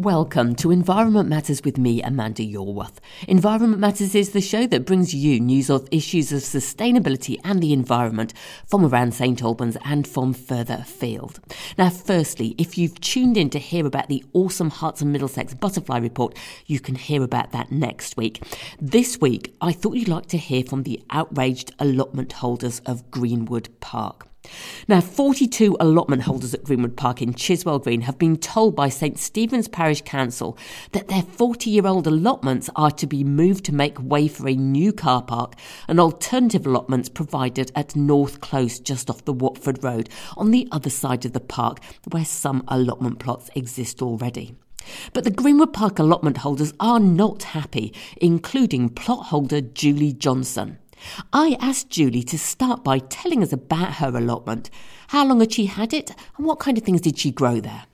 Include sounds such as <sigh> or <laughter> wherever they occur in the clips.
Welcome to Environment Matters with me, Amanda Yorworth. Environment Matters is the show that brings you news of issues of sustainability and the environment from around St Albans and from further afield. Now, firstly, if you've tuned in to hear about the awesome Herts and Middlesex Butterfly Report, you can hear about that next week. This week, I thought you'd like to hear from the outraged allotment holders of Greenwood Park. Now, 42 allotment holders at Greenwood Park in Chiswell Green have been told by St Stephen's Parish Council that their 40 year old allotments are to be moved to make way for a new car park and alternative allotments provided at North Close just off the Watford Road on the other side of the park where some allotment plots exist already. But the Greenwood Park allotment holders are not happy, including plot holder Julie Johnson. I asked Julie to start by telling us about her allotment. How long had she had it, and what kind of things did she grow there?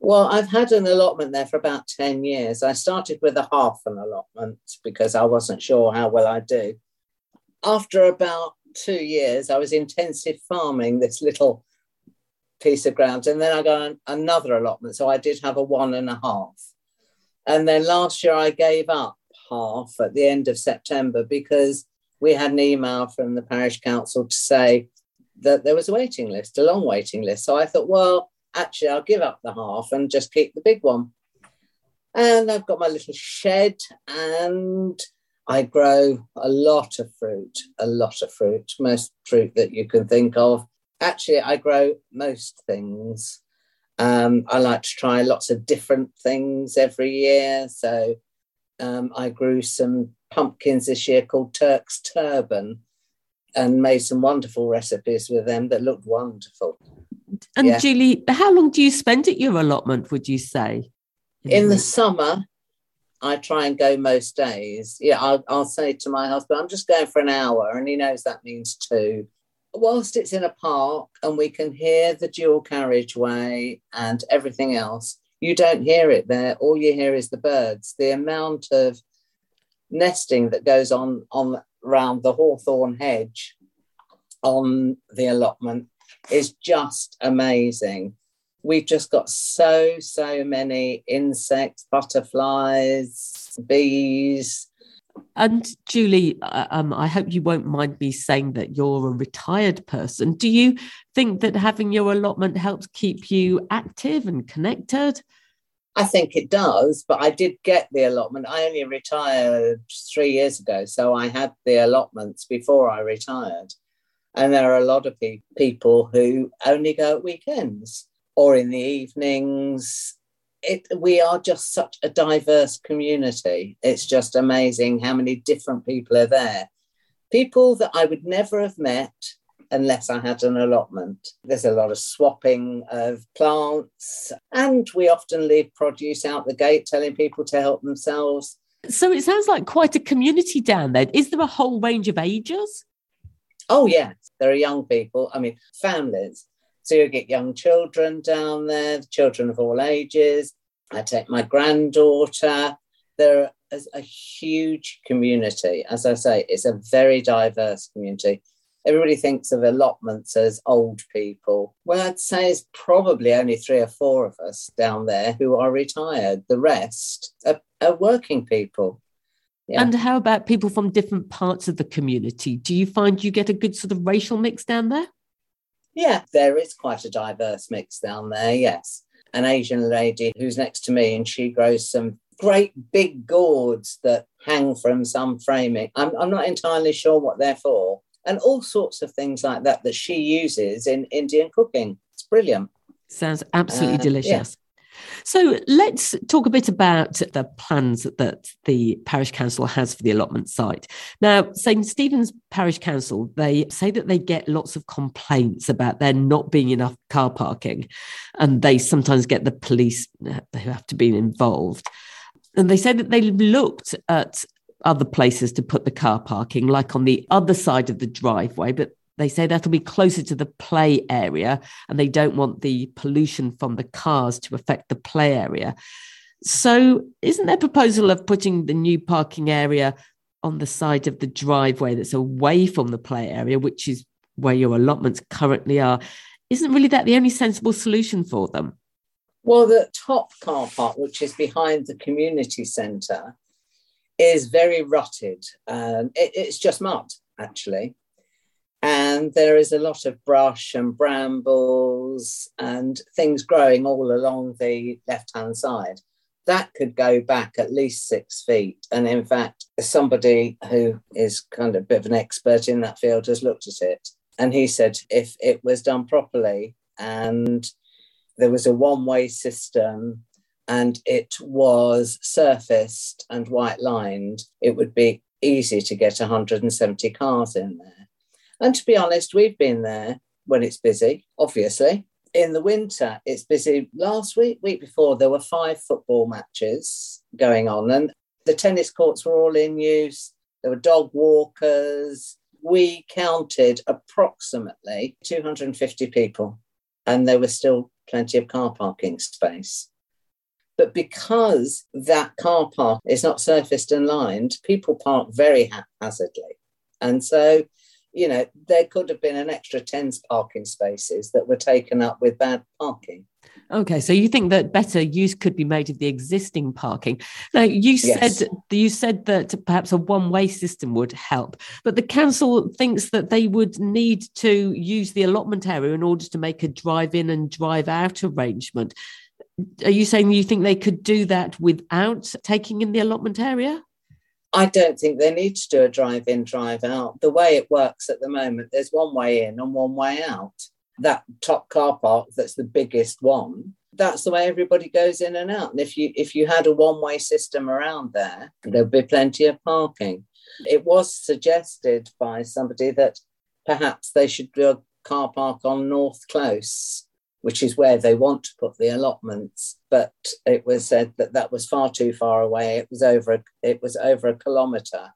Well, I've had an allotment there for about 10 years. I started with a half an allotment because I wasn't sure how well I'd do. After about two years, I was intensive farming this little piece of ground, and then I got another allotment. So I did have a one and a half. And then last year, I gave up half at the end of September because we had an email from the parish council to say that there was a waiting list, a long waiting list. So I thought, well, actually, I'll give up the half and just keep the big one. And I've got my little shed and I grow a lot of fruit, a lot of fruit, most fruit that you can think of. Actually, I grow most things. Um, I like to try lots of different things every year. So um, I grew some pumpkins this year called Turk's Turban and made some wonderful recipes with them that looked wonderful. And yeah. Julie, how long do you spend at your allotment, would you say? In the summer, I try and go most days. Yeah, I'll, I'll say to my husband, I'm just going for an hour, and he knows that means two. Whilst it's in a park and we can hear the dual carriageway and everything else, you don't hear it there. All you hear is the birds. The amount of nesting that goes on on around the hawthorn hedge on the allotment is just amazing. We've just got so, so many insects, butterflies, bees. And Julie, uh, um, I hope you won't mind me saying that you're a retired person. Do you think that having your allotment helps keep you active and connected? I think it does, but I did get the allotment. I only retired three years ago, so I had the allotments before I retired. And there are a lot of pe- people who only go at weekends or in the evenings. It, we are just such a diverse community. It's just amazing how many different people are there. People that I would never have met unless I had an allotment. There's a lot of swapping of plants, and we often leave produce out the gate, telling people to help themselves. So it sounds like quite a community down there. Is there a whole range of ages? Oh, yes. There are young people, I mean, families. So you get young children down there, children of all ages. I take my granddaughter. There is a huge community. As I say, it's a very diverse community everybody thinks of allotments as old people. Well, I'd say it's probably only three or four of us down there who are retired. The rest are, are working people. Yeah. And how about people from different parts of the community? Do you find you get a good sort of racial mix down there? Yeah, there is quite a diverse mix down there, yes. An Asian lady who's next to me, and she grows some great big gourds that hang from some framing. I'm, I'm not entirely sure what they're for, and all sorts of things like that that she uses in Indian cooking. It's brilliant. Sounds absolutely uh, delicious. Yeah. So let's talk a bit about the plans that the parish council has for the allotment site. Now, St Stephen's Parish Council, they say that they get lots of complaints about there not being enough car parking, and they sometimes get the police who have to be involved. And they say that they looked at other places to put the car parking, like on the other side of the driveway, but they say that'll be closer to the play area and they don't want the pollution from the cars to affect the play area. So, isn't there a proposal of putting the new parking area on the side of the driveway that's away from the play area, which is where your allotments currently are? Isn't really that the only sensible solution for them? Well, the top car park, which is behind the community centre, is very rotted. Um, it, it's just mud, actually. And there is a lot of brush and brambles and things growing all along the left hand side. That could go back at least six feet. And in fact, somebody who is kind of a bit of an expert in that field has looked at it. And he said if it was done properly and there was a one way system and it was surfaced and white lined, it would be easy to get 170 cars in there. And to be honest, we've been there when it's busy, obviously. In the winter, it's busy. Last week, week before, there were five football matches going on, and the tennis courts were all in use. There were dog walkers. We counted approximately 250 people, and there was still plenty of car parking space. But because that car park is not surfaced and lined, people park very haphazardly. And so you know, there could have been an extra 10 parking spaces that were taken up with bad parking. Okay, so you think that better use could be made of the existing parking. Now, you yes. said you said that perhaps a one-way system would help, but the council thinks that they would need to use the allotment area in order to make a drive-in and drive-out arrangement. Are you saying you think they could do that without taking in the allotment area? I don't think they need to do a drive in, drive out. The way it works at the moment, there's one way in and one way out. That top car park, that's the biggest one, that's the way everybody goes in and out. And if you if you had a one way system around there, there'd be plenty of parking. It was suggested by somebody that perhaps they should do a car park on North Close which is where they want to put the allotments. But it was said that that was far too far away. It was over a, it was over a kilometre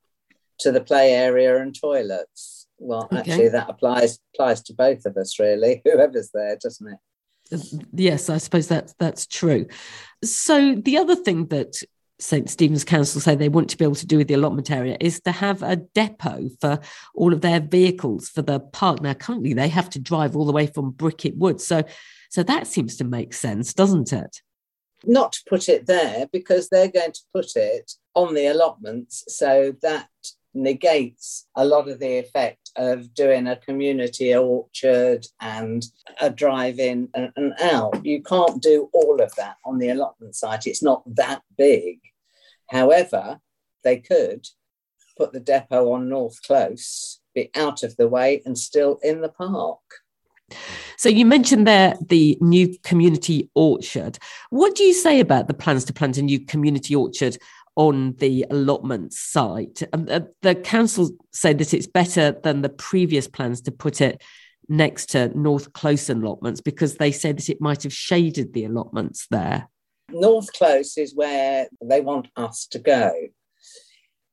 to the play area and toilets. Well, okay. actually, that applies applies to both of us, really. <laughs> Whoever's there, doesn't it? Uh, yes, I suppose that's that's true. So the other thing that St Stephen's Council say they want to be able to do with the allotment area is to have a depot for all of their vehicles for the park. Now, currently, they have to drive all the way from Bricket Wood, so so that seems to make sense, doesn't it? Not to put it there because they're going to put it on the allotments. So that negates a lot of the effect of doing a community orchard and a drive in and, out. You can't do all of that on the allotment site, it's not that big. However, they could put the depot on North Close, be out of the way and still in the park. So you mentioned there the new community orchard. What do you say about the plans to plant a new community orchard on the allotment site? Uh, the council said that it's better than the previous plans to put it next to North Close allotments because they said that it might have shaded the allotments there. North Close is where they want us to go.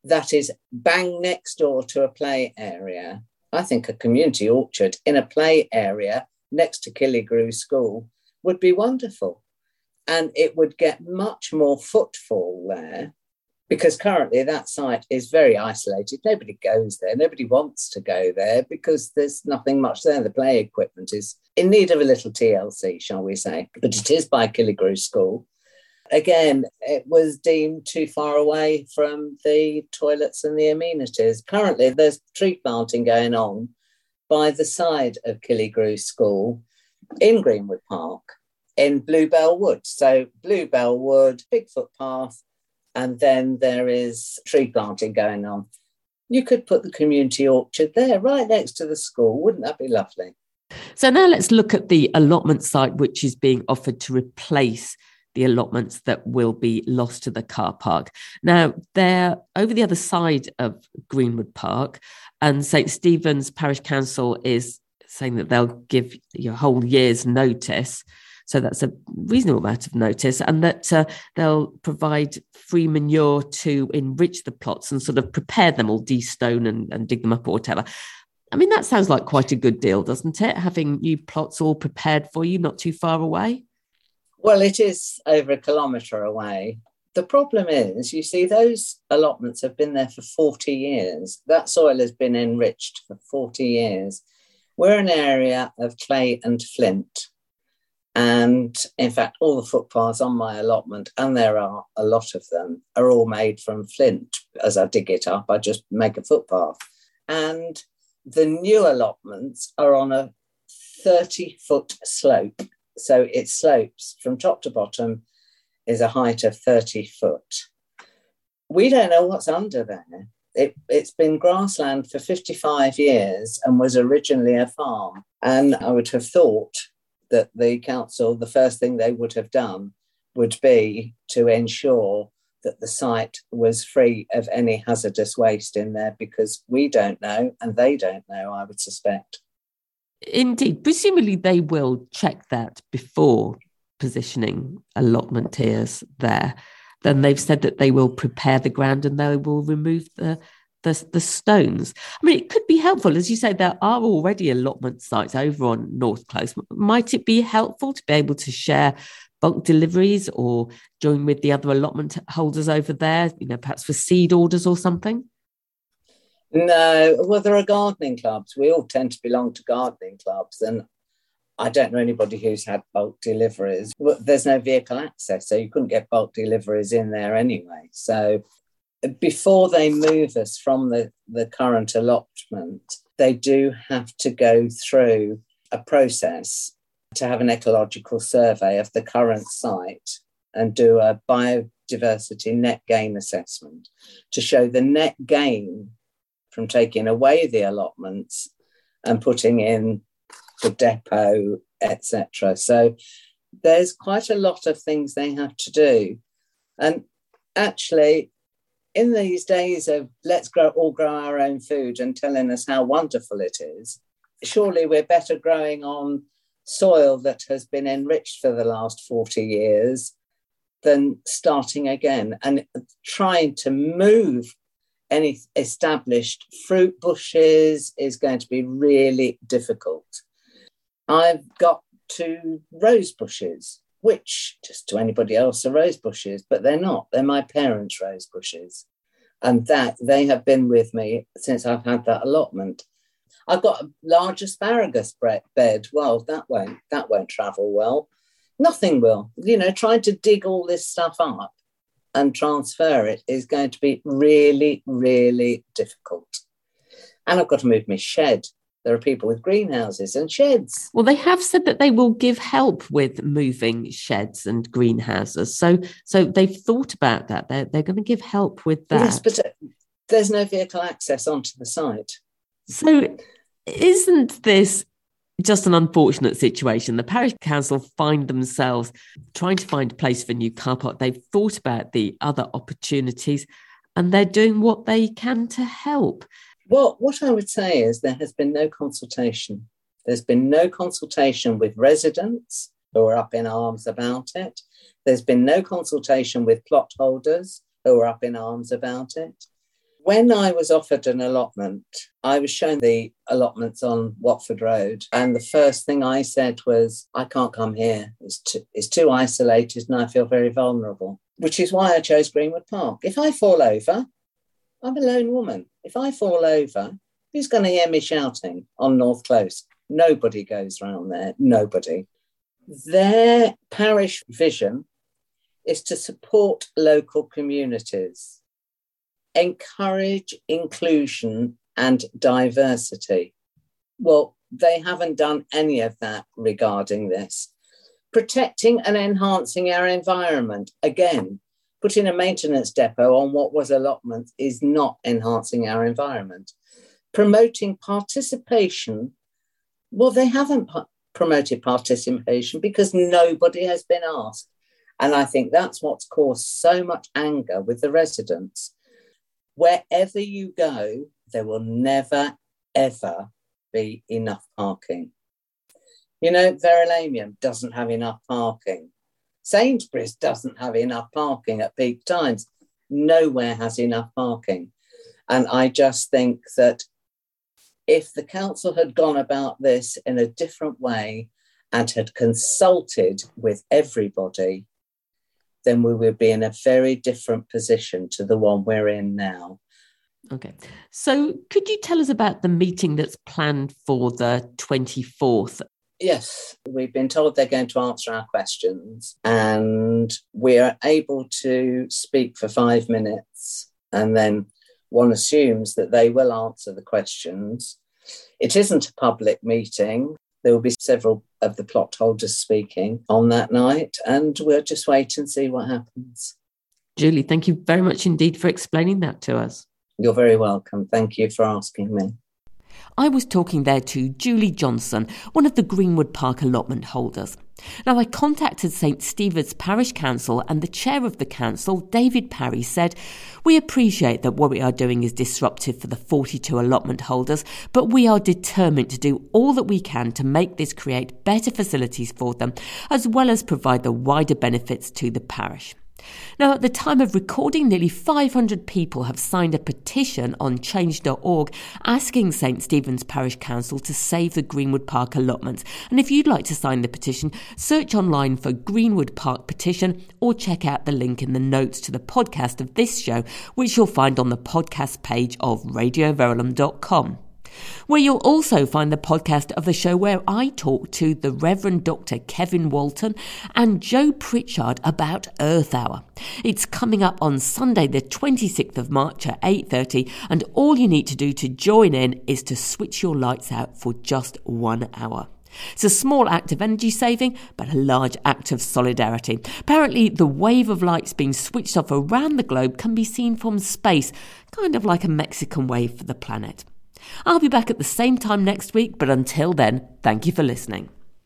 That is bang next door to a play area. I think a community orchard in a play area next to Killigrew School would be wonderful. And it would get much more footfall there because currently that site is very isolated. Nobody goes there. Nobody wants to go there because there's nothing much there. The play equipment is in need of a little TLC, shall we say. But it is by Killigrew School again, it was deemed too far away from the toilets and the amenities. Currently, there's tree planting going on by the side of Killigrew School in Greenwood Park in Bluebell Wood. So, Bluebell Wood, Bigfoot Path, and then there is tree planting going on. You could put the community orchard there, right next to the school. Wouldn't that be lovely? So, now let's look at the allotment site, which is being offered to replace the allotments that will be lost to the car park. Now, they're over the other side of Greenwood Park, and St. Stephen's Parish Council is saying that they'll give you a whole year's notice. So that's a reasonable amount of notice, and that uh, they'll provide free manure to enrich the plots and sort of prepare them all, de-stone and, and dig them up or whatever. I mean, that sounds like quite a good deal, doesn't it? Having new plots all prepared for you, not too far away. Well, it is over a kilometre away. The problem is, you see, those allotments have been there for 40 years. That soil has been enriched for 40 years. We're an area of clay and flint. And in fact, all the footpaths on my allotment, and there are a lot of them, are all made from flint. As I dig it up, I just make a footpath. And the new allotments are on a 30 foot slope. So it slopes from top to bottom is a height of 30 foot. We don't know what's under there. It, it's been grassland for 55 years and was originally a farm. And I would have thought that the council, the first thing they would have done would be to ensure that the site was free of any hazardous waste in there because we don't know and they don't know, I would suspect. Indeed. Presumably, they will check that before positioning allotment tiers there. Then they've said that they will prepare the ground and they will remove the, the, the stones. I mean, it could be helpful. As you say, there are already allotment sites over on North Close. Might it be helpful to be able to share bulk deliveries or join with the other allotment holders over there, you know, perhaps for seed orders or something? No, well, there are gardening clubs. We all tend to belong to gardening clubs, and I don't know anybody who's had bulk deliveries. There's no vehicle access, so you couldn't get bulk deliveries in there anyway. So before they move us from the, the current allotment, they do have to go through a process to have an ecological survey of the current site and do a biodiversity net gain assessment to show the net gain from taking away the allotments and putting in the depot, etc. So there's quite a lot of things they have to do. And actually, in these days of let's grow all grow our own food and telling us how wonderful it is, surely we're better growing on soil that has been enriched for the last 40 years than starting again and trying to move any established fruit bushes is going to be really difficult. I've got two rose bushes, which just to anybody else are rose bushes, but they're not. They're my parents' rose bushes. And that they have been with me since I've had that allotment. I've got a large asparagus bed. Well, that won't that won't travel well. Nothing will. You know, trying to dig all this stuff up and transfer it is going to be really, really difficult. And I've got to move my shed. There are people with greenhouses and sheds. Well, they have said that they will give help with moving sheds and greenhouses. So, so they've thought about that. They're, they're going to give help with that. Yes, but uh, there's no vehicle access onto the site. So, isn't this just an unfortunate situation? The parish council find themselves trying to find a place for a new car park. They've thought about the other opportunities and they're doing what they can to help. Well, what I would say is there has been no consultation. There's been no consultation with residents who are up in arms about it. There's been no consultation with plot holders who are up in arms about it. When I was offered an allotment, I was shown the allotments on Watford Road. And the first thing I said was, I can't come here. It's too, it's too isolated and I feel very vulnerable, which is why I chose Greenwood Park. If I fall over, I'm a lone woman. If I fall over, who's going to hear me shouting on North Close? Nobody goes round there, nobody. Their parish vision is to support local communities encourage inclusion and diversity. Well, they haven't done any of that regarding this. Protecting and enhancing our environment. Again, putting a maintenance depot on what was allotment is not enhancing our environment. Promoting participation. Well, they haven't promoted participation because nobody has been asked. And I think that's what's caused so much anger with the residents wherever you go, there will never, ever be enough parking. You know, Verulamium doesn't have enough parking. Sainsbury's doesn't have enough parking at peak times. Nowhere has enough parking. And I just think that if the council had gone about this in a different way and had consulted with everybody, then we would be in a very different position to the one we're in now. Okay. So, could you tell us about the meeting that's planned for the 24th? Yes, we've been told they're going to answer our questions, and we're able to speak for five minutes, and then one assumes that they will answer the questions. It isn't a public meeting. There will be several of the plot holders speaking on that night, and we'll just wait and see what happens. Julie, thank you very much indeed for explaining that to us. You're very welcome. Thank you for asking me. I was talking there to Julie Johnson, one of the Greenwood Park allotment holders. Now, I contacted St Stephen's Parish Council, and the chair of the council, David Parry, said, We appreciate that what we are doing is disruptive for the 42 allotment holders, but we are determined to do all that we can to make this create better facilities for them, as well as provide the wider benefits to the parish. Now, at the time of recording, nearly 500 people have signed a petition on change.org asking St Stephen's Parish Council to save the Greenwood Park allotments. And if you'd like to sign the petition, search online for Greenwood Park petition or check out the link in the notes to the podcast of this show, which you'll find on the podcast page of radioverulam.com where you'll also find the podcast of the show where I talk to the Reverend Dr. Kevin Walton and Joe Pritchard about Earth Hour. It's coming up on Sunday the 26th of March at 8:30 and all you need to do to join in is to switch your lights out for just 1 hour. It's a small act of energy saving, but a large act of solidarity. Apparently, the wave of lights being switched off around the globe can be seen from space, kind of like a Mexican wave for the planet. I'll be back at the same time next week, but until then, thank you for listening.